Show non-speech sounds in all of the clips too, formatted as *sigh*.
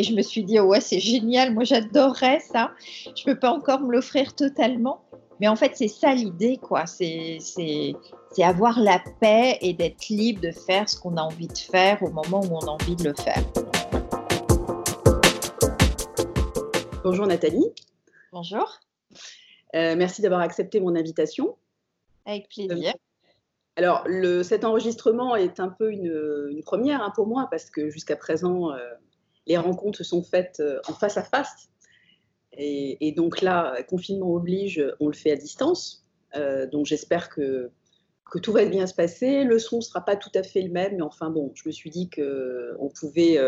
Et je me suis dit, oh ouais, c'est génial, moi j'adorerais ça. Je ne peux pas encore me l'offrir totalement. Mais en fait, c'est ça l'idée, quoi. C'est avoir la paix et d'être libre de faire ce qu'on a envie de faire au moment où on a envie de le faire. Bonjour Nathalie. Bonjour. Euh, merci d'avoir accepté mon invitation. Avec plaisir. alors, le, cet enregistrement est un peu une, première hein, pour moi parce que jusqu'à présent, euh, les rencontres sont faites euh, en face à face. Et, donc là, confinement oblige, on le fait à distance. donc j'espère que, que tout va bien se passer. Le son ne sera pas tout à fait le même, mais enfin bon, je me suis dit qu'on pouvait,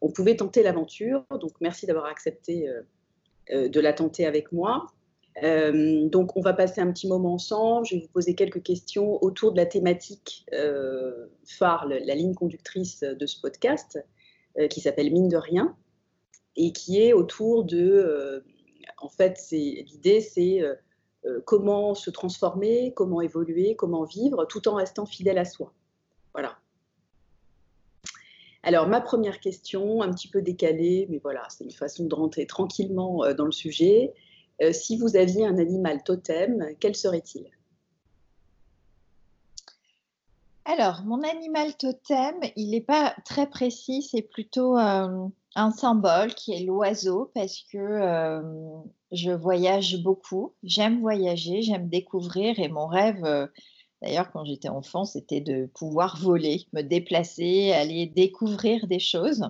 on pouvait tenter l'aventure. Donc merci d'avoir accepté de la tenter avec moi. Euh, donc, on va passer un petit moment ensemble. Je vais vous poser quelques questions autour de la thématique euh, phare, la ligne conductrice de ce podcast, euh, qui s'appelle Mine de rien, et qui est autour de. en fait, l'idée, c'est comment se transformer, comment évoluer, comment vivre, tout en restant fidèle à soi. Voilà. Alors, ma première question, un petit peu décalée, mais voilà, c'est une façon de rentrer tranquillement dans le sujet. Euh, si vous aviez un animal totem, quel serait-il? Alors, mon animal totem, il n'est pas très précis, c'est plutôt euh, un symbole qui est l'oiseau parce que euh, je voyage beaucoup, j'aime voyager, j'aime découvrir et mon rêve, d'ailleurs quand j'étais enfant, c'était de pouvoir voler, me déplacer, aller découvrir des choses.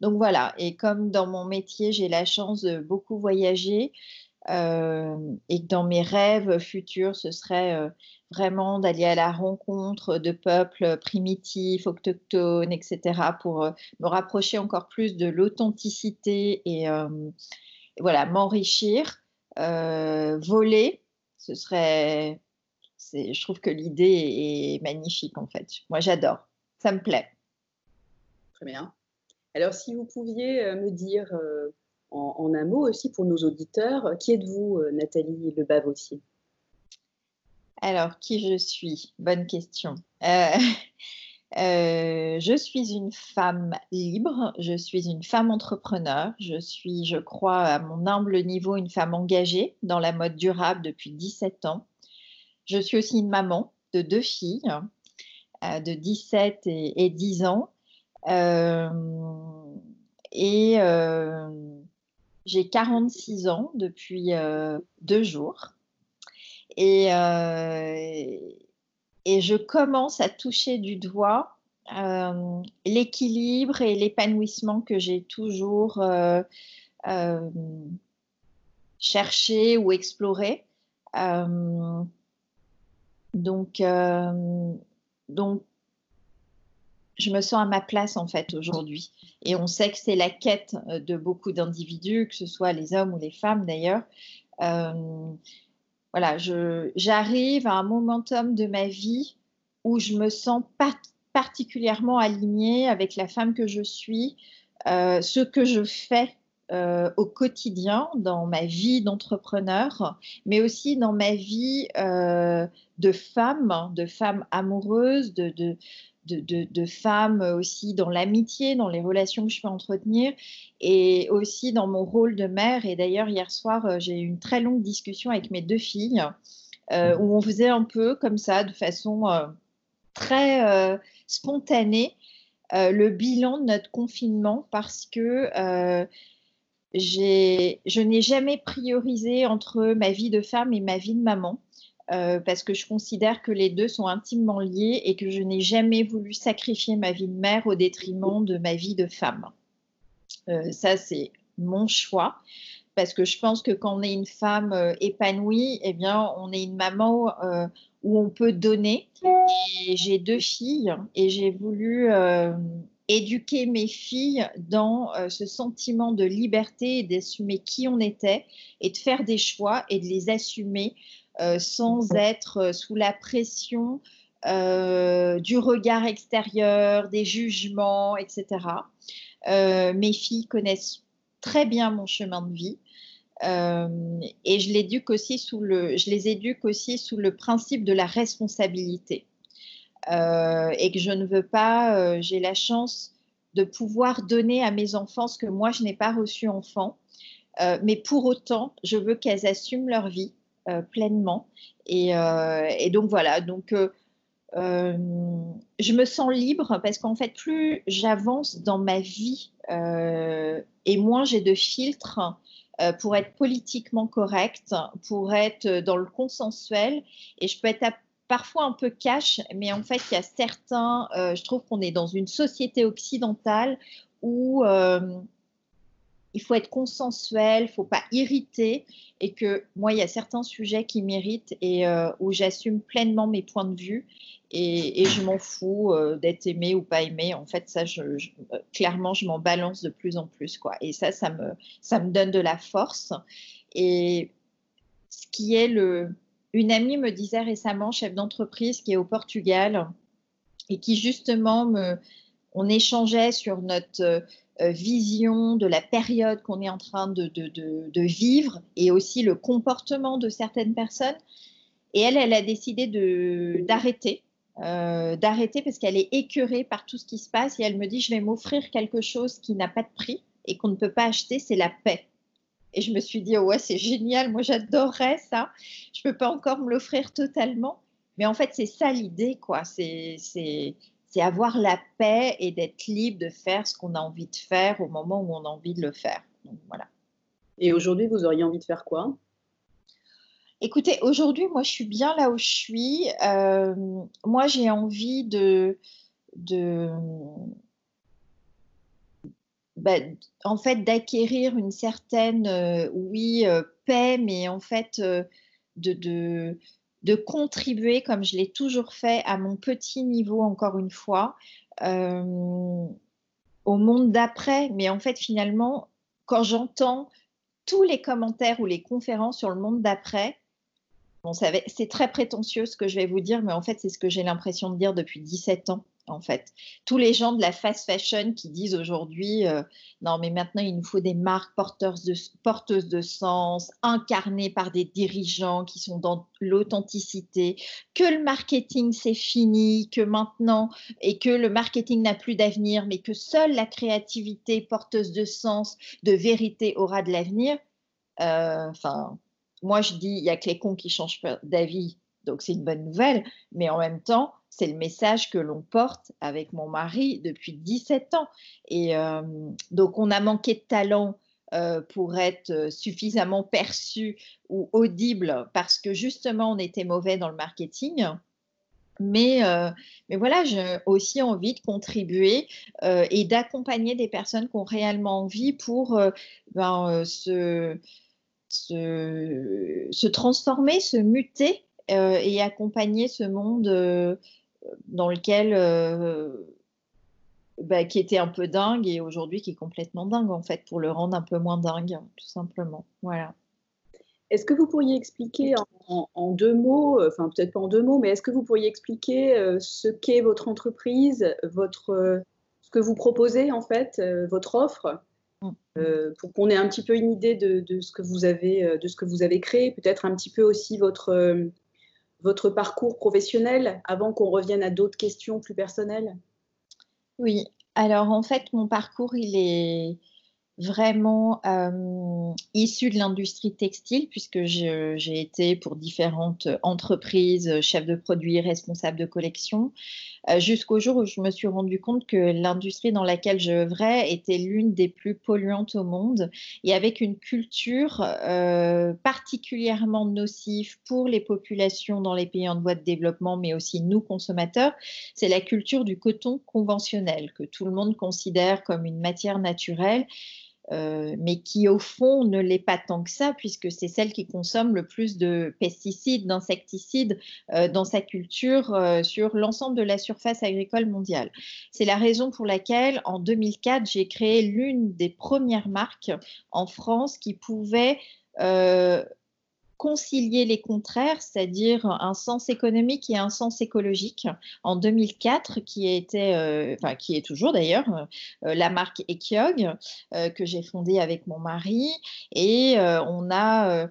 Donc voilà, et comme dans mon métier, j'ai la chance de beaucoup voyager, et que dans mes rêves futurs, ce serait vraiment d'aller à la rencontre de peuples primitifs, autochtones, etc., pour me rapprocher encore plus de l'authenticité et, voilà, m'enrichir. voler, ce serait. Je trouve que l'idée est magnifique en fait. Moi, j'adore. Ça me plaît. Très bien. Alors, si vous pouviez me dire en, un mot aussi pour nos auditeurs. Qui êtes-vous, euh, Nathalie Lebavossier Alors, qui je suis? Bonne question. Euh, *laughs* euh, je suis une femme libre, je suis une femme entrepreneur, je suis, je crois, à mon humble niveau, une femme engagée dans la mode durable depuis 17 ans. Je suis aussi une maman de deux filles de 17 et, 10 ans. et j'ai 46 ans depuis euh, deux jours. Et, euh, et je commence à toucher du doigt euh, l'équilibre et l'épanouissement que j'ai toujours cherché ou exploré. donc, donc, je me sens à ma place en fait aujourd'hui. Et on sait que c'est la quête euh, de beaucoup d'individus, que ce soit les hommes ou les femmes d'ailleurs. Euh, voilà, j'arrive à un momentum de ma vie où je me sens particulièrement alignée avec la femme que je suis, euh, ce que je fais au quotidien dans ma vie d'entrepreneur, mais aussi dans ma vie de femme, de femme amoureuse, de, de, de, femmes aussi dans l'amitié, dans les relations que je peux entretenir et aussi dans mon rôle de mère. Et d'ailleurs, hier soir, euh, j'ai eu une très longue discussion avec mes deux filles euh, où on faisait un peu comme ça, de façon euh, très spontanée, le bilan de notre confinement parce que je n'ai jamais priorisé entre ma vie de femme et ma vie de maman. Euh, parce que je considère que les deux sont intimement liés et que je n'ai jamais voulu sacrifier ma vie de mère au détriment de ma vie de femme. Euh, ça, c'est mon choix, parce que je pense que quand on est une femme euh, épanouie, eh bien, on est une maman où on peut donner. J'ai deux filles et j'ai voulu éduquer mes filles dans ce sentiment de liberté et d'assumer qui on était et de faire des choix et de les assumer sans être euh, sous la pression euh, du regard extérieur, des jugements, etc. mes filles connaissent très bien mon chemin de vie. et je, aussi sous le, je les éduque aussi sous le principe de la responsabilité. et que je ne veux pas, j'ai la chance de pouvoir donner à mes enfants ce que moi je n'ai pas reçu enfant. Euh, mais pour autant, je veux qu'elles assument leur vie euh, pleinement. Et, et, donc voilà, donc je me sens libre parce qu'en fait, plus j'avance dans ma vie et moins j'ai de filtres pour être politiquement correcte, pour être dans le consensuel. Et je peux être parfois un peu cash, mais en fait, il y a certains, euh, je trouve qu'on est dans une société occidentale où euh, il faut être consensuel, il faut pas irriter, et que moi, il y a certains sujets qui m'irritent et euh, où j'assume pleinement mes points de vue, et, je m'en fous d'être aimé ou pas aimé. En fait, ça, je, clairement, je m'en balance de plus en plus, quoi. Et ça, ça me, ça me donne de la force. Et ce qui est le, une amie me disait récemment, chef d'entreprise qui est au Portugal, et qui justement me, on échangeait sur notre euh, vision de la période qu'on est en train de, de, vivre et aussi le comportement de certaines personnes. Et elle, elle a décidé d'arrêter, euh, d'arrêter parce qu'elle est écœurée par tout ce qui se passe et elle me dit, je vais m'offrir quelque chose qui n'a pas de prix et qu'on ne peut pas acheter, c'est la paix. Et je me suis dit, ouais, c'est génial, moi j'adorerais ça. Je ne peux pas encore me l'offrir totalement. Mais en fait, c'est ça l'idée, quoi. C'est avoir la paix et d'être libre de faire ce qu'on a envie de faire au moment où on a envie de le faire. Donc, voilà. Et aujourd'hui, vous auriez envie de faire quoi? Écoutez, aujourd'hui, moi, je suis bien là où je suis. Euh, moi, j'ai envie de, de, bah, en fait, d'acquérir une certaine, euh, oui, euh, paix, mais en fait, de, de, de, contribuer, comme je l'ai toujours fait, à mon petit niveau, encore une fois, au monde d'après. Mais en fait, finalement, quand j'entends tous les commentaires ou les conférences sur le monde d'après, c'est très prétentieux ce que je vais vous dire, mais en fait, c'est ce que j'ai l'impression de dire depuis 17 ans en fait. Tous les gens de la fast fashion qui disent aujourd'hui, euh, non mais maintenant il nous faut des marques porteuses de, porteuses de sens, incarnées par des dirigeants qui sont dans l'authenticité, que le marketing c'est fini, que maintenant, et que le marketing n'a plus d'avenir, mais que seule la créativité porteuse de sens, de vérité aura de l'avenir. Euh, enfin, moi je dis, il y a que les cons qui changent d'avis, donc c'est une bonne nouvelle, mais en même temps, c'est le message que l'on porte avec mon mari depuis 17 ans. Et euh, donc, on a manqué de talent euh, pour être euh, suffisamment perçu ou audible parce que justement, on était mauvais dans le marketing. Mais, mais voilà, j'ai aussi envie de contribuer et d'accompagner des personnes qui ont réellement envie pour ben, se, se, se, transformer, se muter et accompagner ce monde dans lequel euh, bah, qui était un peu dingue et aujourd'hui qui est complètement dingue en fait pour le rendre un peu moins dingue tout simplement voilà est-ce que vous pourriez expliquer en, deux mots, euh, enfin peut-être pas en deux mots, mais est-ce que vous pourriez expliquer euh, ce qu'est votre entreprise, votre, ce que vous proposez en fait, votre offre, mm. pour qu'on ait un petit peu une idée de, de, ce que vous avez, de ce que vous avez créé, peut-être un petit peu aussi votre, votre parcours professionnel avant qu'on revienne à d'autres questions plus personnelles? Oui, alors en fait, mon parcours, il est vraiment euh, issu de l'industrie textile, puisque j'ai été pour différentes entreprises, chef de produit, responsable de collection, euh, jusqu'au jour où je me suis rendu compte que l'industrie dans laquelle je œuvrais était l'une des plus polluantes au monde et avec une culture euh, particulièrement nocive pour les populations dans les pays en voie de développement, mais aussi nous consommateurs, c'est la culture du coton conventionnel que tout le monde considère comme une matière naturelle euh, mais qui au fond ne l'est pas tant que ça, puisque c'est celle qui consomme le plus de pesticides, d'insecticides euh, dans sa culture euh, sur l'ensemble de la surface agricole mondiale. C'est la raison pour laquelle, en 2004, j'ai créé l'une des premières marques en France qui pouvait concilier les contraires, c'est-à-dire un sens économique et un sens écologique. En 2004, qui était, euh, enfin qui est toujours d'ailleurs, euh, la marque Ekiog euh, que j'ai fondée avec mon mari, et on a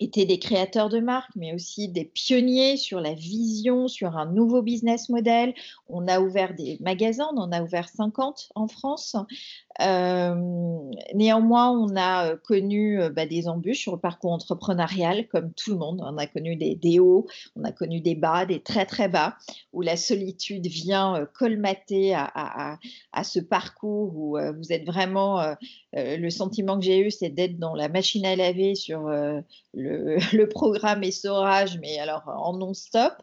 été des créateurs de marques, mais aussi des pionniers sur la vision, sur un nouveau business model. On a ouvert des magasins, on en a ouvert 50 en France. Néanmoins, on a connu bah, des embûches sur le parcours entrepreneurial, comme tout le monde. On a connu des, hauts, on a connu des bas, des très très bas, où la solitude vient colmater à, ce parcours où vous êtes vraiment. le sentiment que j'ai eu, c'est d'être dans la machine à laver sur le, *laughs* le, programme Essorage, mais alors en non-stop.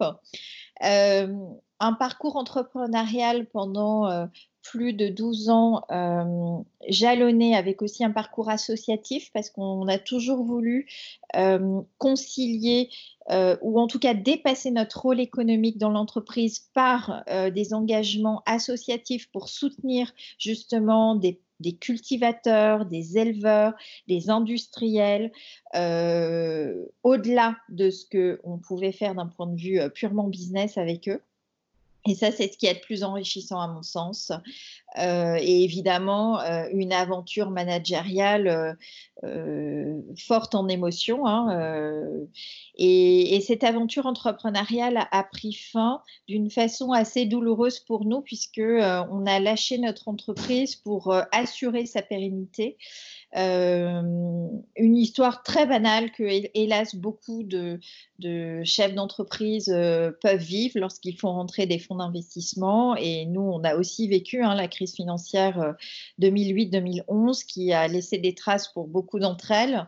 Un parcours entrepreneurial pendant plus de 12 ans euh, jalonné avec aussi un parcours associatif parce qu'on a toujours voulu euh, concilier euh, ou en tout cas dépasser notre rôle économique dans l'entreprise par des engagements associatifs pour soutenir justement des, des cultivateurs, des éleveurs, des industriels, au-delà de ce qu'on pouvait faire d'un point de vue purement business avec eux. Et ça, c'est ce qui est le plus enrichissant à mon sens. Euh, et évidemment, euh, une aventure managériale euh, forte en émotions. Hein, et, et, cette aventure entrepreneuriale a, pris fin d'une façon assez douloureuse pour nous, puisque on a lâché notre entreprise pour assurer sa pérennité. Euh, une histoire très banale que, hélas, beaucoup de, chefs d'entreprise euh, peuvent vivre lorsqu'ils font rentrer des fonds d'investissement. Et nous, on a aussi vécu hein, la crise financière 2008-2011 euh, qui a laissé des traces pour beaucoup d'entre elles.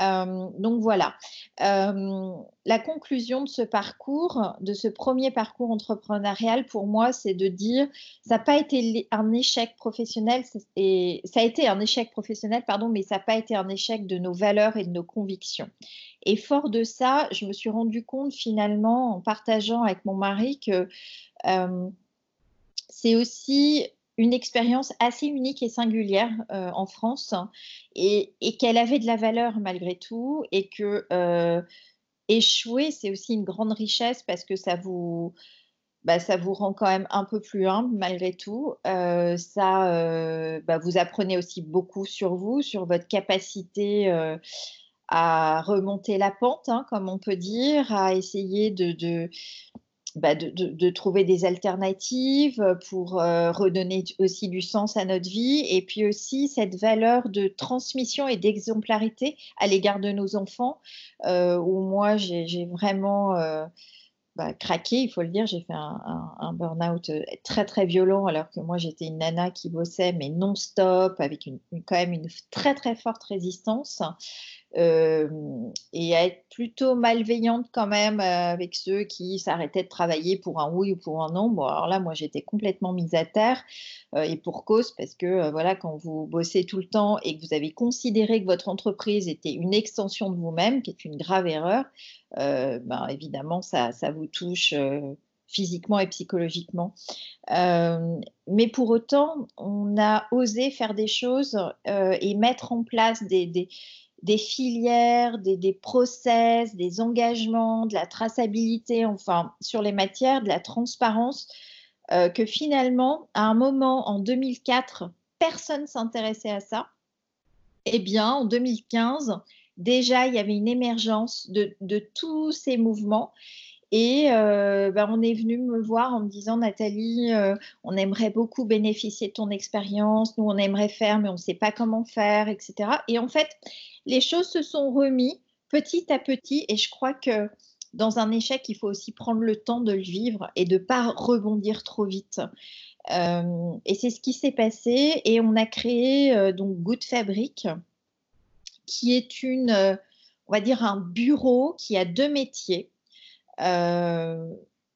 Euh, donc voilà. Euh, la conclusion de ce parcours, de ce premier parcours entrepreneurial, pour moi, c'est de dire, ça n'a pas été un échec professionnel, ça a été un échec professionnel, pardon, mais ça n'a pas été un échec de nos valeurs et de nos convictions. Et fort de ça, je me suis rendu compte finalement, en partageant avec mon mari, que euh, c'est aussi une expérience assez unique et singulière euh, en France et, qu'elle avait de la valeur malgré tout et que euh, échouer, c'est aussi une grande richesse parce que ça vous, bah, ça vous rend quand même un peu plus humble malgré tout. Euh, ça, bah, vous apprenez aussi beaucoup sur vous, sur votre capacité à remonter la pente, hein, comme on peut dire, à essayer de, bah, de, trouver des alternatives pour euh, redonner aussi du sens à notre vie et puis aussi cette valeur de transmission et d'exemplarité à l'égard de nos enfants euh, où moi j'ai vraiment euh, bah, craqué, il faut le dire, j'ai fait un, burn-out très très violent alors que moi j'étais une nana qui bossait mais non-stop avec quand même une très très forte résistance et à être plutôt malveillante quand même avec ceux qui s'arrêtaient de travailler pour un oui ou pour un non. Bon, alors là, moi, j'étais complètement mise à terre et pour cause parce que voilà, quand vous bossez tout le temps et que vous avez considéré que votre entreprise était une extension de vous-même, qui est une grave erreur, ben, évidemment, ça, ça vous touche physiquement et psychologiquement. mais pour autant, on a osé faire des choses et mettre en place des, des filières, des, process, des engagements, de la traçabilité, enfin sur les matières, de la transparence, euh, que finalement, à un moment en 2004, personne s'intéressait à ça. Eh bien, en 2015, déjà, il y avait une émergence de, tous ces mouvements. Et euh, ben, on est venu me voir en me disant, Nathalie, euh, on aimerait beaucoup bénéficier de ton expérience, nous, on aimerait faire, mais on ne sait pas comment faire, etc. Et en fait, les choses se sont remises petit à petit et je crois que dans un échec, il faut aussi prendre le temps de le vivre et de ne pas rebondir trop vite. Euh, et c'est ce qui s'est passé et on a créé donc Good Fabric qui est une, on va dire un bureau qui a deux métiers.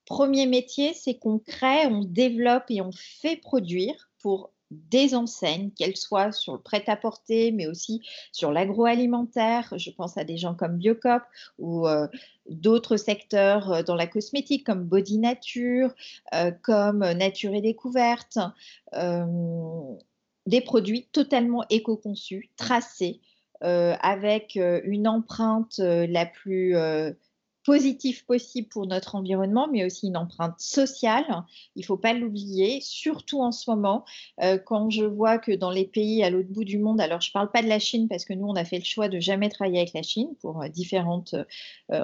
Premier métier, c'est qu'on crée, on développe et on fait produire pour des enseignes, qu'elles soient sur le prêt-à-porter, mais aussi sur l'agroalimentaire. Je pense à des gens comme Biocop ou euh, d'autres secteurs euh, dans la cosmétique comme Body Nature, euh, comme Nature et Découverte. des produits totalement éco-conçus, tracés, avec une empreinte la plus positive possible pour notre environnement, mais aussi une empreinte sociale. Il ne faut pas l'oublier, surtout en ce moment, euh, quand je vois que dans les pays à l'autre bout du monde, alors je ne parle pas de la Chine parce que nous, on a fait le choix de jamais travailler avec la Chine pour euh, différentes euh,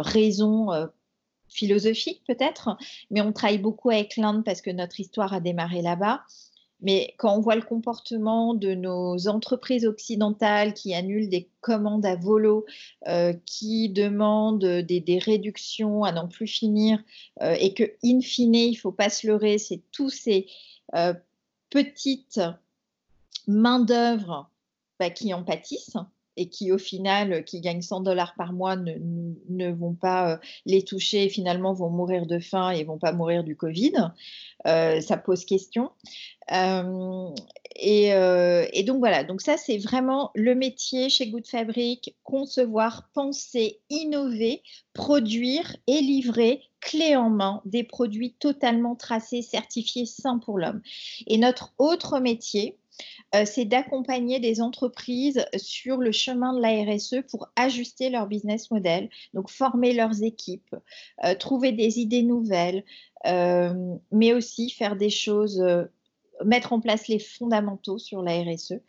raisons philosophiques peut-être, mais on travaille beaucoup avec l'Inde parce que notre histoire a démarré là-bas. Mais quand on voit le comportement de nos entreprises occidentales qui annulent des commandes à volo, euh, qui demandent des, réductions à n'en plus finir, euh, et que, in fine, il ne faut pas se leurrer, c'est tous ces euh, petites main-d'œuvre bah, qui en pâtissent et qui au final, qui gagnent 100 dollars par mois, ne, vont pas les toucher et finalement vont mourir de faim et vont pas mourir du Covid. ça pose question. Et, et, donc voilà, donc ça c'est vraiment le métier chez Good Fabric, concevoir, penser, innover, produire et livrer clé en main des produits totalement tracés, certifiés, sains pour l'homme. Et notre autre métier, euh, c'est d'accompagner des entreprises sur le chemin de la RSE pour ajuster leur business model, donc former leurs équipes, euh, trouver des idées nouvelles, euh, mais aussi faire des choses mettre en place les fondamentaux sur la RSE.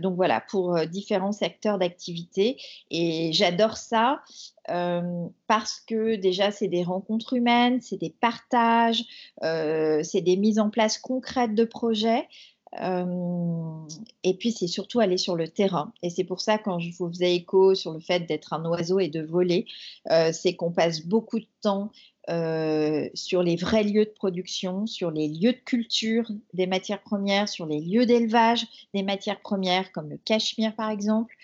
donc voilà, pour différents secteurs d'activité. Et j'adore ça parce que déjà, c'est des rencontres humaines, c'est des partages, c'est des mises en place concrètes de projets et puis, c'est surtout aller sur le terrain. Et c'est pour ça, quand je vous faisais écho sur le fait d'être un oiseau et de voler, c'est qu'on passe beaucoup de temps sur les vrais lieux de production, sur les lieux de culture des matières premières, sur les lieux d'élevage des matières premières, comme le cachemire par exemple,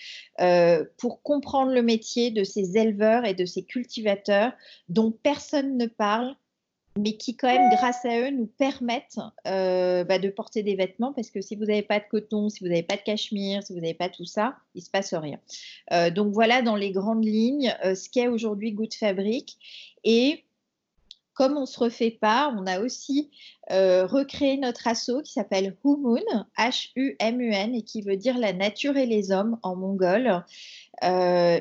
pour comprendre le métier de ces éleveurs et de ces cultivateurs dont personne ne parle mais qui quand même, grâce à eux, nous permettent euh, bah, de porter des vêtements parce que si vous n'avez pas de coton, si vous n'avez pas de cachemire, si vous n'avez pas tout ça, il ne se passe rien. Euh, donc voilà dans les grandes lignes euh, ce qu'est aujourd'hui Good Fabric. Et comme on ne se refait pas, on a aussi recréé notre assaut qui s'appelle Humun, H-U-M-U-N, et qui veut dire la nature et les hommes en mongol.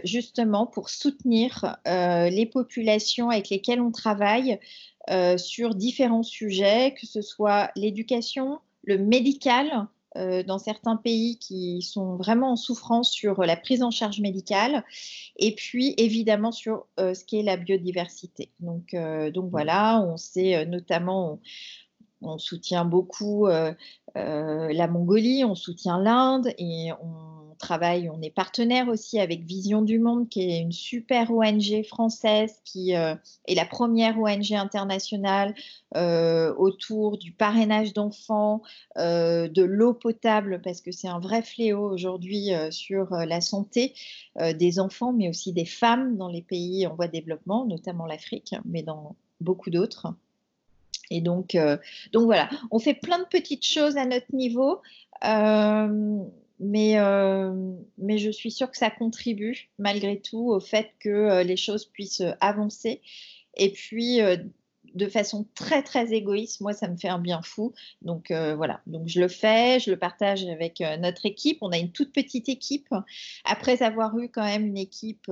Justement pour soutenir les populations avec lesquelles on travaille euh, sur différents sujets, que ce soit l'éducation, le médical, euh, dans certains pays qui sont vraiment en souffrance sur la prise en charge médicale, et puis évidemment sur euh, ce qui est la biodiversité. Donc, donc voilà, on sait notamment, on soutient beaucoup la Mongolie, on soutient l'Inde et on travaille, on est partenaire aussi avec Vision du Monde, qui est une super ONG française qui euh, est la première ONG internationale euh, autour du parrainage d'enfants, euh, de l'eau potable, parce que c'est un vrai fléau aujourd'hui sur la santé des enfants, mais aussi des femmes dans les pays en voie de développement, notamment l'Afrique, mais dans beaucoup d'autres. Et donc, donc voilà, on fait plein de petites choses à notre niveau mais, euh, mais je suis sûre que ça contribue malgré tout au fait que euh, les choses puissent euh, avancer. Et puis, de façon très très égoïste, moi ça me fait un bien fou. Donc voilà, donc je le fais, je le partage avec notre équipe. On a une toute petite équipe. Après avoir eu quand même une équipe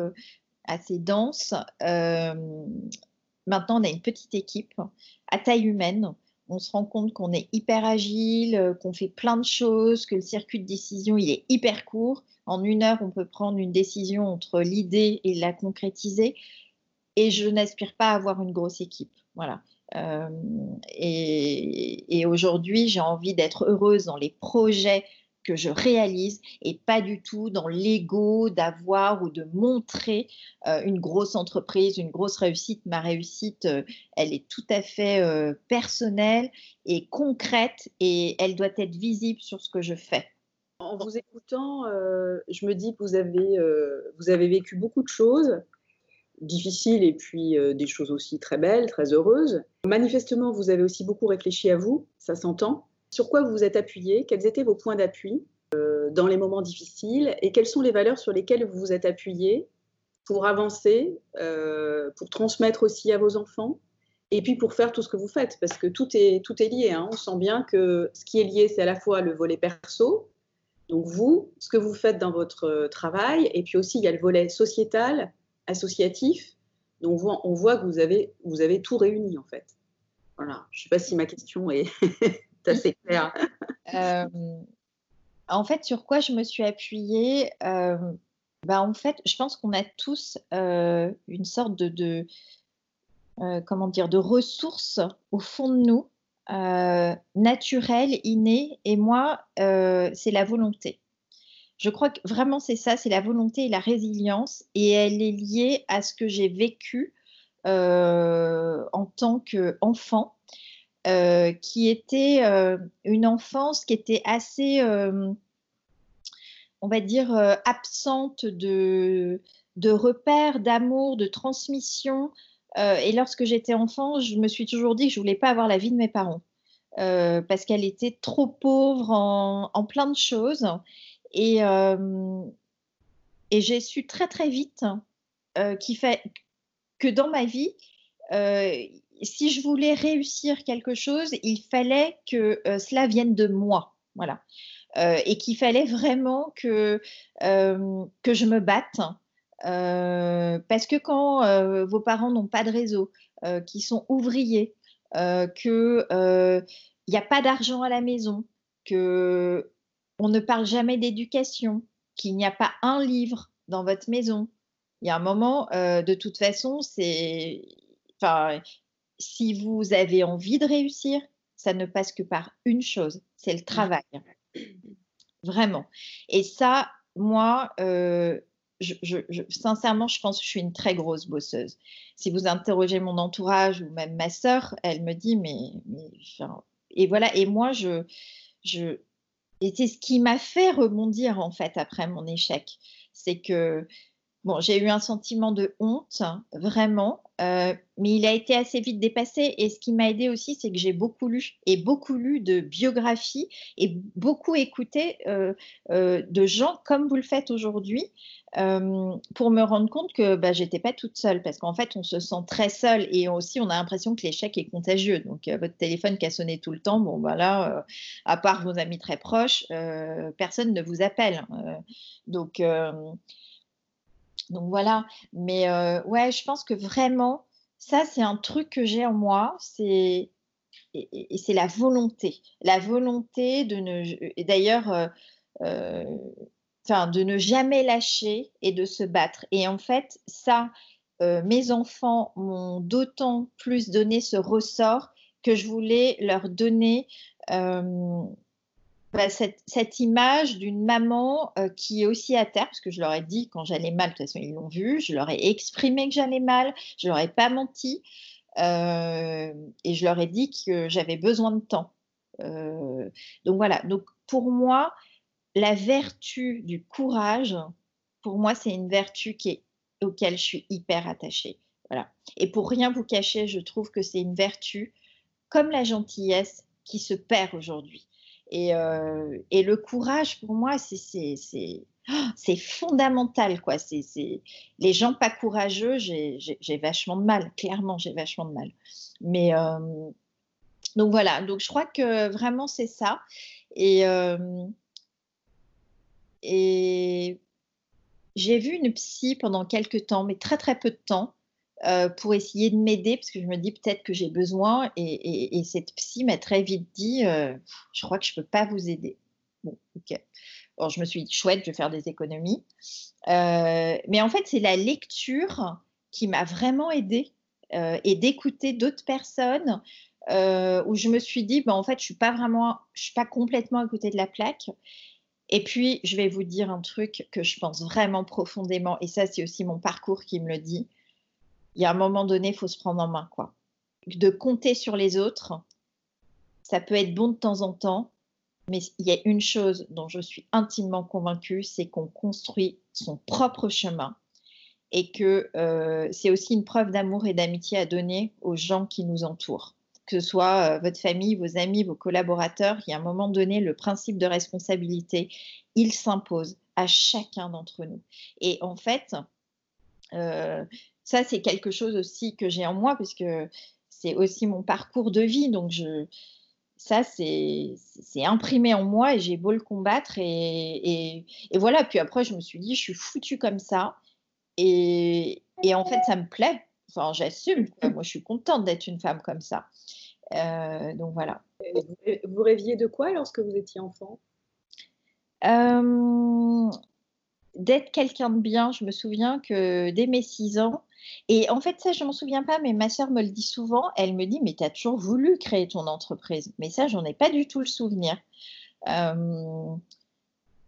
assez dense, maintenant on a une petite équipe à taille humaine on se rend compte qu'on est hyper agile, euh, qu'on fait plein de choses, que le circuit de décision il est hyper court. En une heure, on peut prendre une décision entre l'idée et la concrétiser. Et je n'aspire pas à avoir une grosse équipe. Voilà. Euh, et aujourd'hui, j'ai envie d'être heureuse dans les projets que je réalise et pas du tout dans l'ego d'avoir ou de montrer euh, une grosse entreprise, une grosse réussite. Ma réussite, euh, elle est tout à fait euh, personnelle et concrète et elle doit être visible sur ce que je fais. En vous écoutant, je me dis que vous avez, vous avez vécu beaucoup de choses difficiles et puis des choses aussi très belles, très heureuses. Manifestement, vous avez aussi beaucoup réfléchi à vous, ça s'entend. Sur quoi vous vous êtes appuyé? Quels étaient vos points d'appui euh, dans les moments difficiles? Et quelles sont les valeurs sur lesquelles vous vous êtes appuyé pour avancer, euh, pour transmettre aussi à vos enfants? Et puis pour faire tout ce que vous faites, parce que tout est, tout est lié. Hein. On sent bien que ce qui est lié, c'est à la fois le volet perso, donc vous, ce que vous faites dans votre travail, et puis aussi il y a le volet sociétal, associatif, on voit, on voit que vous avez, vous avez tout réuni en fait. Voilà. Je ne sais pas si ma question est *laughs* assez claire. Euh, en fait, sur quoi je me suis appuyée euh, bah, En fait, je pense qu'on a tous euh, une sorte de, comment dire, de ressources au fond de nous, naturelles, innées. Et moi, c'est la volonté. Je crois que vraiment c'est ça, c'est la volonté et la résilience, et elle est liée à ce que j'ai vécu en tant qu'enfant, qui était une enfance qui était assez, on va dire, absente de, de repères, d'amour, de transmission. et lorsque j'étais enfant, je me suis toujours dit que je voulais pas avoir la vie de mes parents. parce qu'elle était trop pauvre en, en, plein de choses. Et, et j'ai su très très vite que dans ma vie, si je voulais réussir quelque chose, il fallait que cela vienne de moi. Voilà. et qu'il fallait vraiment que, que je me batte. parce que quand vos parents n'ont pas de réseau, qui sont ouvriers, qu'il n'y a pas d'argent à la maison, que on ne parle jamais d'éducation, qu'il n'y a pas un livre dans votre maison. Il y a un moment, euh, de toute façon, c'est, enfin, si vous avez envie de réussir, ça ne passe que par une chose, c'est le travail. *clears throat* Vraiment. Et ça, moi, euh, sincèrement, je pense que je suis une très grosse bosseuse. Si vous interrogez mon entourage ou même ma sœur, elle me dit, mais, et voilà. Et moi, je, je, et c'est ce qui m'a fait rebondir en fait après mon échec. C'est que bon, j'ai eu un sentiment de honte, vraiment, euh, mais il a été assez vite dépassé. Et ce qui m'a aidé aussi, c'est que j'ai beaucoup lu et beaucoup lu de biographies et beaucoup écouté euh, euh, de gens comme vous le faites aujourd'hui pour me rendre compte que bah, j'étais pas toute seule parce qu'en fait on se sent très seul et aussi on a l'impression que l'échec est contagieux donc votre téléphone qui a sonné tout le temps bon voilà à part vos amis très proches personne ne vous appelle donc donc voilà, mais ouais, je pense que vraiment, ça, c'est un truc que j'ai en moi, c'est et, c'est la volonté, la volonté de ne, d'ailleurs, enfin, de ne jamais lâcher et de se battre. Et en fait, ça, mes enfants m'ont d'autant plus donné ce ressort que je voulais leur donner bah, cette, image d'une maman euh, qui est aussi à terre, parce que je leur ai dit quand j'allais mal, de toute façon ils l'ont vu, je leur ai exprimé que j'allais mal, je leur ai pas menti, euh, et je leur ai dit que j'avais besoin de temps. Euh, donc voilà, donc pour moi, la vertu du courage, pour moi, c'est une vertu auquel je suis hyper attachée. Voilà. Et pour rien vous cacher, je trouve que c'est une vertu, comme la gentillesse, qui se perd aujourd'hui. Euh, et, le courage, pour moi, c'est oh, fondamental. Quoi. C'est Les gens pas courageux, j'ai vachement de mal. Clairement, j'ai vachement de mal. Mais euh, donc voilà, donc je crois que vraiment c'est ça. Et, euh, et j'ai vu une psy pendant quelques temps, mais très très peu de temps. Euh, pour essayer de m'aider parce que je me dis peut-être que j'ai besoin. Et, cette psy m'a très vite dit euh, Je crois que je ne peux pas vous aider. Bon, ok. Alors, je me suis dit chouette, je vais faire des économies. Euh, mais en fait, c'est la lecture qui m'a vraiment aidée et d'écouter d'autres personnes où je me suis dit bah, en fait, je ne suis pas vraiment, je suis pas complètement à côté de la plaque. Et puis, je vais vous dire un truc que je pense vraiment profondément, et ça, c'est aussi mon parcours qui me le dit il y a un moment donné, il faut se prendre en main. quoi. De compter sur les autres, ça peut être bon de temps en temps, mais il y a une chose dont je suis intimement convaincue, c'est qu'on construit son propre chemin et que euh, c'est aussi une preuve d'amour et d'amitié à donner aux gens qui nous entourent. Que ce soit euh, votre famille, vos amis, vos collaborateurs, il y a un moment donné, le principe de responsabilité, il s'impose à chacun d'entre nous. Et en fait, euh, ça, c'est quelque chose aussi que j'ai en moi, parce que c'est aussi mon parcours de vie. Donc, je, ça, c'est imprimé en moi et j'ai beau le combattre. Et, voilà, puis après, je me suis dit, je suis foutue comme ça. Et, en fait, ça me plaît. enfin, j'assume. Moi, je suis contente d'être une femme comme ça. Euh, donc voilà. Vous rêviez de quoi lorsque vous étiez enfant? Euh, D'être quelqu'un de bien. Je me souviens que dès mes 6 ans, et en fait, ça, je ne m'en souviens pas, mais ma soeur me le dit souvent. Elle me dit, mais tu as toujours voulu créer ton entreprise. Mais ça, j'en ai pas du tout le souvenir. Euh,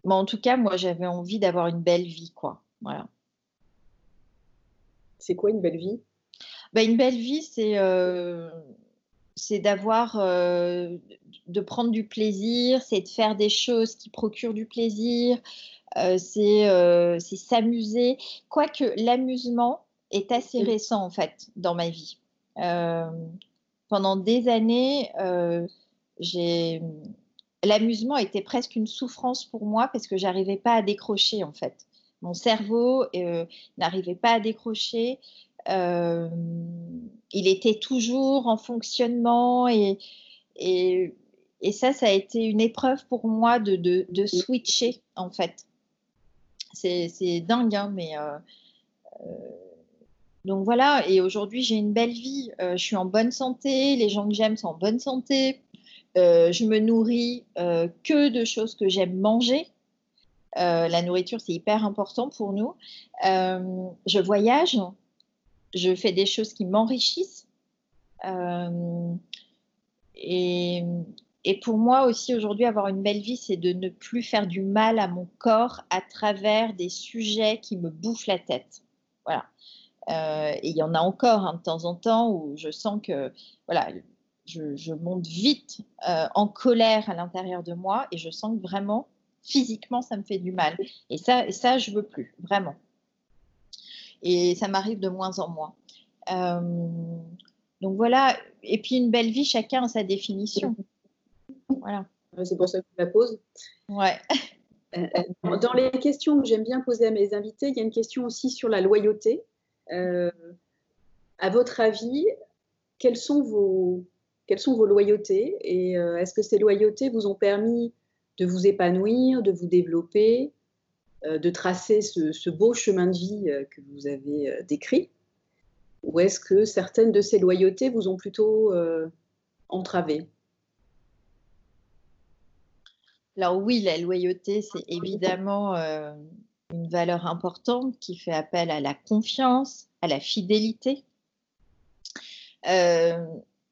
mais en tout cas, moi, j'avais envie d'avoir une belle vie, quoi. Voilà. C'est quoi une belle vie? Bah, Une belle vie, c'est euh, c'est d'avoir, euh, de prendre du plaisir, c'est de faire des choses qui procurent du plaisir, c'est s'amuser. Quoique l'amusement est assez récent en fait dans ma vie. pendant des années, j'ai l'amusement était presque une souffrance pour moi parce que j'arrivais pas à décrocher en fait. Mon cerveau euh, n'arrivait pas à décrocher. Euh, il était toujours en fonctionnement et, et, ça, ça a été une épreuve pour moi de, de, switcher en fait. C'est dingue, hein, mais euh, donc voilà. Et aujourd'hui, j'ai une belle vie. je suis en bonne santé. Les gens que j'aime sont en bonne santé. Euh, je me nourris euh, que de choses que j'aime manger. Euh, la nourriture, c'est hyper important pour nous. je voyage, je fais des choses qui m'enrichissent. Et, et, pour moi aussi, aujourd'hui, avoir une belle vie, c'est de ne plus faire du mal à mon corps à travers des sujets qui me bouffent la tête. Voilà. et il y en a encore hein, de temps en temps où je sens que voilà, je, monte vite euh, en colère à l'intérieur de moi et je sens que vraiment, physiquement, ça me fait du mal. Et ça, et ça je veux plus, vraiment. Et ça m'arrive de moins en moins. Euh, donc voilà. Et puis une belle vie, chacun a sa définition. Voilà. C'est pour ça que je la pose. Ouais. Euh, dans les questions que j'aime bien poser à mes invités, il y a une question aussi sur la loyauté. à votre avis, quels sont vos, quelles sont vos loyautés et euh, est-ce que ces loyautés vous ont permis de vous épanouir, de vous développer, euh, de tracer ce, beau chemin de vie euh, que vous avez décrit? Ou est-ce que certaines de ces loyautés vous ont plutôt entravé Alors oui, la loyauté, c'est évidemment une valeur importante qui fait appel à la confiance, à la fidélité.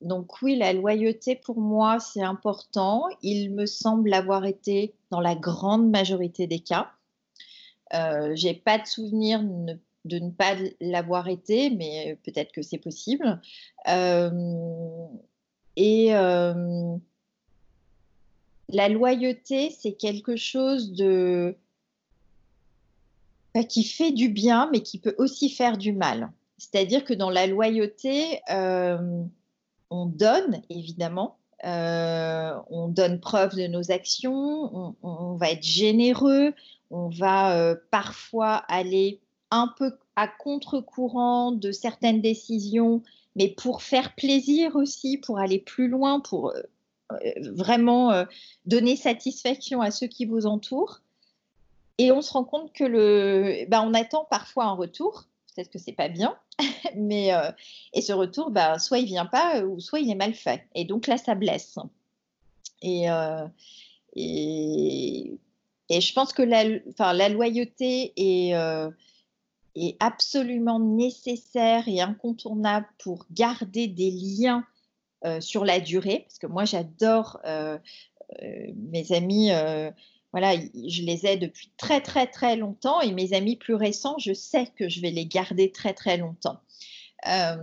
Donc oui, la loyauté pour moi, c'est important. Il me semble avoir été dans la grande majorité des cas. Euh, J'ai pas de souvenir de ne pas l'avoir été, mais peut-être que c'est possible. Euh, et euh, la loyauté, c'est quelque chose de qui fait du bien, mais qui peut aussi faire du mal. C'est-à-dire que dans la loyauté, euh, on donne, évidemment. Euh, on donne preuve de nos actions, on, va être généreux, on va euh, parfois aller un peu à contre-courant de certaines décisions, mais pour faire plaisir aussi, pour aller plus loin, pour vraiment donner satisfaction à ceux qui vous entourent. Et on se rend compte que le, ben, on attend parfois un retour, peut-être que c'est pas bien, *laughs* mais euh, et ce retour, bah, soit il vient pas, euh, ou soit il est mal fait. Et donc là, ça blesse. Et, euh, et, et, je pense que la, la loyauté est, est absolument nécessaire et incontournable pour garder des liens sur la durée, parce que moi j'adore mes amis voilà, je les ai depuis très très très longtemps et mes amis plus récents, je sais que je vais les garder très très longtemps. Euh,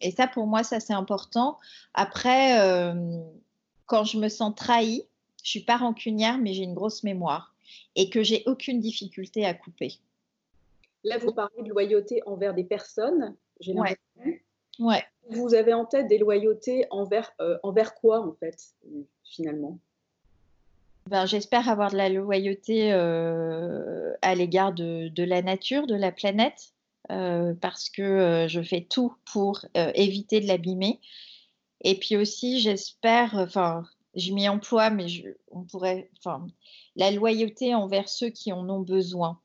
et ça, pour moi, ça c'est important. Après, euh, quand je me sens trahie, je suis pas rancunière, mais j'ai une grosse mémoire et que j'ai aucune difficulté à couper. Là, vous parlez de loyauté envers des personnes. J'ai ouais. ouais. Vous avez en tête des loyautés envers, euh, envers quoi, en fait, finalement? Ben, j'espère avoir de la loyauté euh, à l'égard de, la nature, de la planète, euh, parce que je fais tout pour éviter de l'abîmer. Et puis aussi, j'espère, enfin, je m'y emploie, mais on pourrait, enfin, la loyauté envers ceux qui en ont besoin.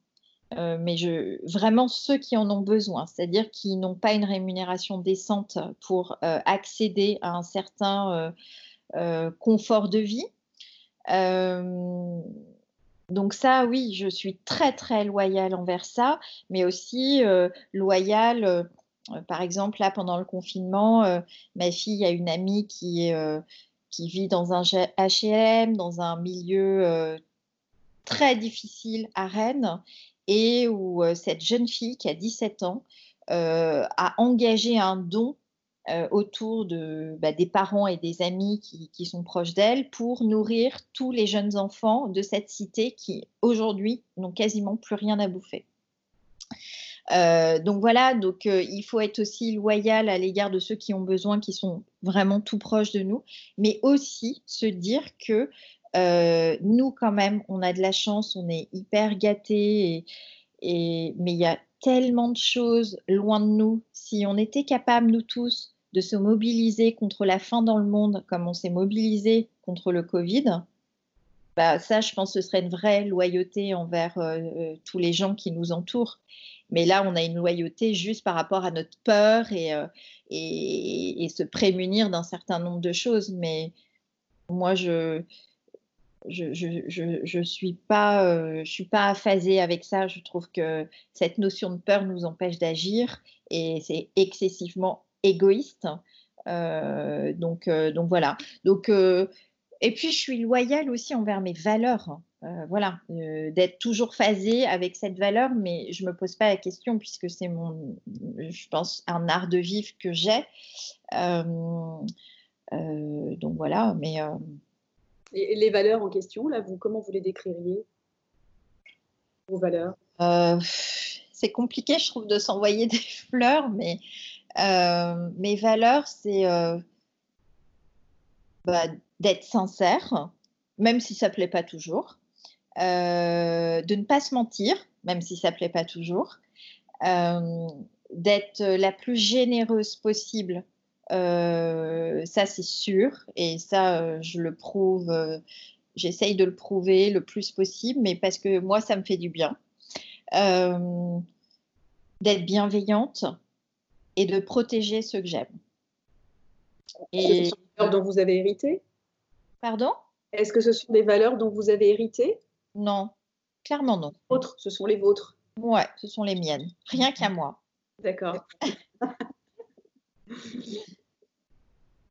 Mais je, vraiment ceux qui en ont besoin, c'est-à-dire qui n'ont pas une rémunération décente pour accéder à un certain confort de vie. donc ça, oui, je suis très très loyale envers ça, mais aussi loyale euh, par exemple, là, pendant le confinement, euh, ma fille a une amie qui, euh, qui vit dans un HLM, dans un milieu très difficile à Rennes, et où cette jeune fille qui a 17 ans a engagé un don autour de, bah, des parents et des amis qui, sont proches d'elle pour nourrir tous les jeunes enfants de cette cité qui aujourd'hui n'ont quasiment plus rien à bouffer. Euh, donc voilà, donc euh, il faut être aussi loyal à l'égard de ceux qui ont besoin, qui sont vraiment tout proches de nous, mais aussi se dire que euh, nous quand même, on a de la chance, on est hyper gâtés, mais il y a tellement de choses loin de nous. Si on était capable, nous tous, de se mobiliser contre la faim dans le monde, comme on s'est mobilisé contre le Covid, bah, ça, je pense, ce serait une vraie loyauté envers tous les gens qui nous entourent. Mais là, on a une loyauté juste par rapport à notre peur et, euh, et, se prémunir d'un certain nombre de choses. Mais moi, je je, je, suis pas euh, suis pas avec ça. Je trouve que cette notion de peur nous empêche d'agir et c'est excessivement égoïste. Euh, donc donc voilà. Donc et puis je suis loyale aussi envers mes valeurs. Euh, voilà, euh, d'être toujours phasé avec cette valeur, mais je ne me pose pas la question puisque c'est mon, je pense, un art de vivre que j'ai. Euh, donc voilà, mais. Les valeurs en question, là, vous, comment vous les décririez Vos valeurs? C'est compliqué, je trouve, de s'envoyer *laughs* des fleurs, mais mes valeurs, c'est bah, d'être sincère, même si ça ne plaît pas toujours. Euh, de ne pas se mentir, même si ça ne plaît pas toujours, euh, d'être la plus généreuse possible, euh, ça c'est sûr, et ça je le prouve, j'essaye de le prouver le plus possible, mais parce que moi ça me fait du bien. d'être bienveillante et de protéger ceux que j'aime. Et... Ce sont des valeurs dont vous avez hérité? Pardon? Est-ce que ce sont des valeurs dont vous avez hérité? Non, clairement non. Autres, ce sont les vôtres? Ouais, ce sont les miennes. Rien qu'à moi. D'accord. *laughs*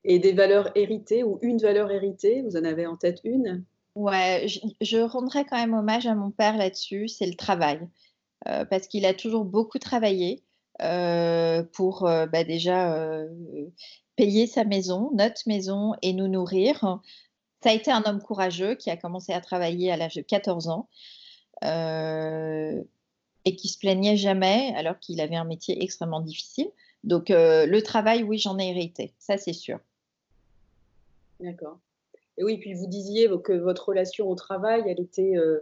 Et des valeurs héritées ou une valeur héritée, vous en avez en tête une? Ouais, je, rendrai quand même hommage à mon père là-dessus, c'est le travail. Euh, parce qu'il a toujours beaucoup travaillé euh, pour euh, bah, déjà payer sa maison, notre maison et nous nourrir. Ça a été un homme courageux qui a commencé à travailler à l'âge de 14 ans et qui se plaignait jamais alors qu'il avait un métier extrêmement difficile. Donc le travail, oui, j'en ai hérité, ça c'est sûr. D'accord. Et oui, puis vous disiez que votre relation au travail, elle était... Euh,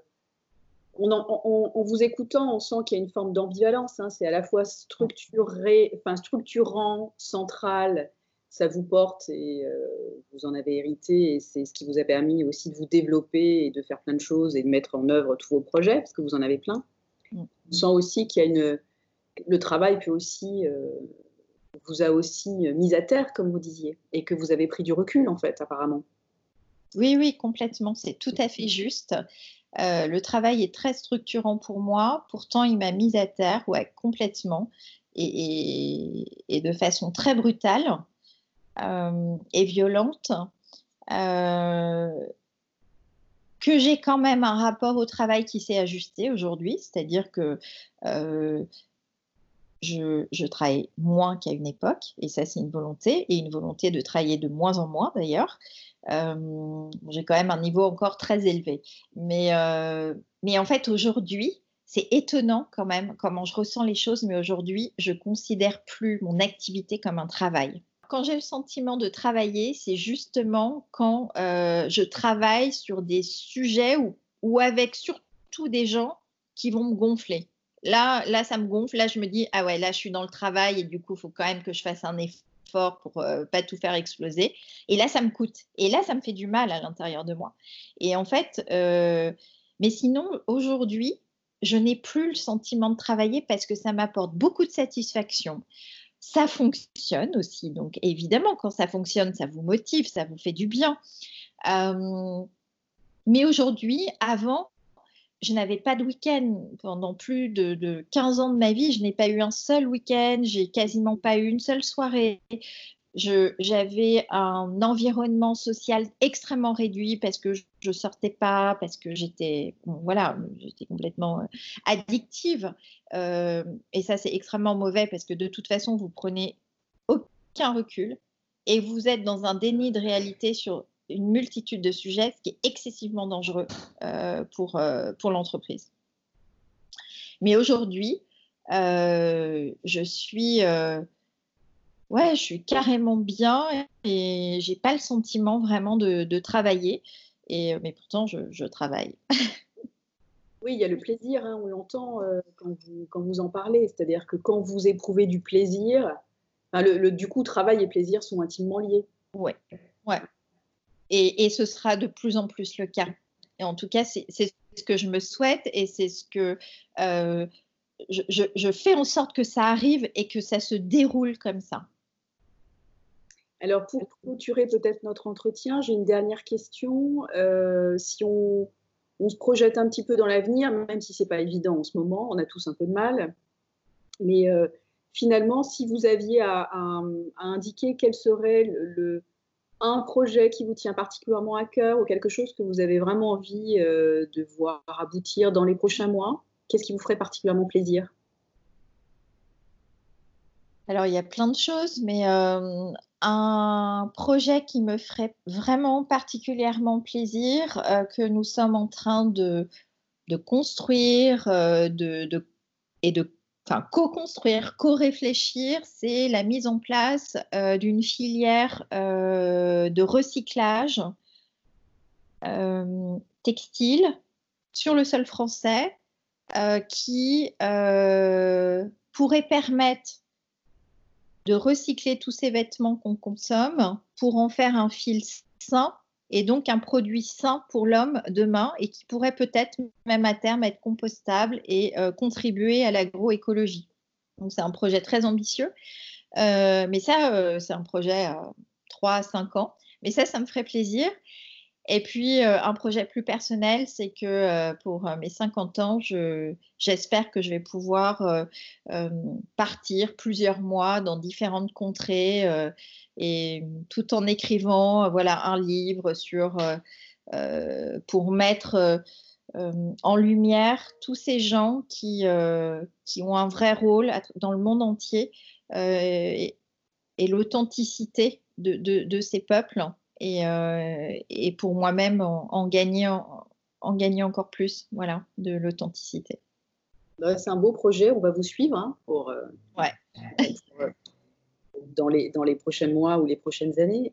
en, vous écoutant, on sent qu'il y a une forme d'ambivalence. Hein. c'est à la fois structuré, enfin, structurant, central ça vous porte et euh, vous en avez hérité et c'est ce qui vous a permis aussi de vous développer et de faire plein de choses et de mettre en œuvre tous vos projets parce que vous en avez plein. Mm. On sent aussi qu'il y a une le travail peut aussi euh, vous a aussi mis à terre comme vous disiez et que vous avez pris du recul en fait apparemment. Oui oui complètement c'est tout à fait juste. Euh, le travail est très structurant pour moi, pourtant il m'a mise à terre, ouais, complètement, et, et de façon très brutale. Euh, et violente, euh, que j'ai quand même un rapport au travail qui s'est ajusté aujourd'hui, c'est-à-dire que euh, je, travaille moins qu'à une époque, et ça c'est une volonté, et une volonté de travailler de moins en moins d'ailleurs. j'ai quand même un niveau encore très élevé. Mais, mais en fait aujourd'hui, c'est étonnant quand même comment je ressens les choses, mais aujourd'hui, je considère plus mon activité comme un travail quand j'ai le sentiment de travailler, c'est justement quand euh, je travaille sur des sujets ou, avec surtout des gens qui vont me gonfler. Là, là, ça me gonfle. Là, je me dis, ah ouais, là, je suis dans le travail et du coup, il faut quand même que je fasse un effort pour euh, pas tout faire exploser. Et là, ça me coûte. Et là, ça me fait du mal à l'intérieur de moi. Et en fait, euh, mais sinon, aujourd'hui, je n'ai plus le sentiment de travailler parce que ça m'apporte beaucoup de satisfaction. Ça fonctionne aussi. Donc, évidemment, quand ça fonctionne, ça vous motive, ça vous fait du bien. Euh, mais aujourd'hui, avant, je n'avais pas de week-end pendant plus de, de, 15 ans de ma vie. Je n'ai pas eu un seul week-end, j'ai quasiment pas eu une seule soirée j'avais un environnement social extrêmement réduit parce que je ne sortais pas, parce que j'étais voilà, j'étais complètement euh, addictive. Euh, et ça, c'est extrêmement mauvais parce que de toute façon, vous prenez aucun recul et vous êtes dans un déni de réalité sur une multitude de sujets, ce qui est excessivement dangereux euh, pour, pour l'entreprise. Mais aujourd'hui, je suis ouais, je suis carrément bien et j'ai pas le sentiment vraiment de, travailler. Et, euh, mais pourtant, je, travaille. *laughs* oui, il y a le plaisir, hein, on l'entend euh, quand, vous, en parlez. C'est-à-dire que quand vous éprouvez du plaisir, le, du coup, travail et plaisir sont intimement liés. Ouais, ouais. Et, ce sera de plus en plus le cas. Et en tout cas, c'est ce que je me souhaite et c'est ce que euh, je, fais en sorte que ça arrive et que ça se déroule comme ça. Alors, pour clôturer peut-être notre entretien, j'ai une dernière question. Euh, si on, se projette un petit peu dans l'avenir, même si ce n'est pas évident en ce moment, on a tous un peu de mal, mais euh, finalement, si vous aviez à, indiquer quel serait le, un projet qui vous tient particulièrement à cœur ou quelque chose que vous avez vraiment envie euh, de voir aboutir dans les prochains mois, qu'est-ce qui vous ferait particulièrement plaisir? Alors, il y a plein de choses, mais un projet qui me ferait vraiment particulièrement plaisir, euh, que nous sommes en train de, construire euh, de, et de co-construire, co-réfléchir, c'est la mise en place euh, d'une filière de recyclage textile sur le sol français qui pourrait permettre de recycler tous ces vêtements qu'on consomme pour en faire un fil sain et donc un produit sain pour l'homme demain et qui pourrait peut-être même à terme être compostable et euh, contribuer à l'agroécologie. Donc c'est un projet très ambitieux, euh, mais ça euh, c'est un projet à 3 à 5 ans. Mais ça, ça me ferait plaisir. Et puis, euh, un projet plus personnel, c'est que euh, pour euh, mes 50 ans, j'espère que je vais pouvoir partir plusieurs mois dans différentes contrées et tout en écrivant voilà, un livre sur, pour mettre en lumière tous ces gens qui, qui ont un vrai rôle dans le monde entier et, l'authenticité de, de, ces peuples euh, et, pour moi-même en, gagner, en, encore plus voilà, de l'authenticité. Bah, c'est un beau projet, on va vous suivre hein, pour, euh, ouais. Euh, dans, les, dans les prochains mois ou les prochaines années.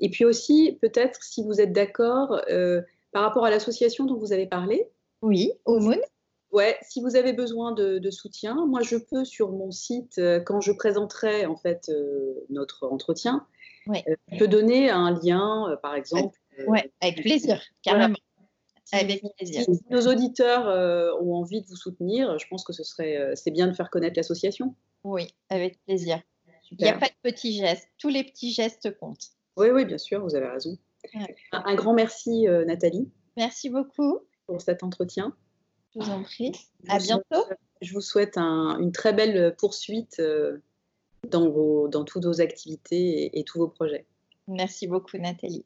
et puis aussi, peut-être, si vous êtes d'accord, par rapport à l'association dont vous avez parlé. Oui, Moon. Ouais, si vous avez besoin de, soutien, moi je peux sur mon site, quand je présenterai en fait notre entretien, Ouais. Euh, peux donner un lien, euh, par exemple. Oui, avec plaisir, carrément. Avec plaisir. Si nos auditeurs euh, ont envie de vous soutenir, je pense que ce serait, c'est bien de faire connaître l'association. Oui, avec plaisir. Il n'y a pas de petits gestes. Tous les petits gestes comptent. Oui, oui, bien sûr, vous avez raison. Un, grand merci, Nathalie. Merci beaucoup. Pour cet entretien. Je vous en prie. à bientôt. je vous souhaite une très belle poursuite dans, vos, dans toutes vos activités et tous vos projets. Merci beaucoup, Nathalie.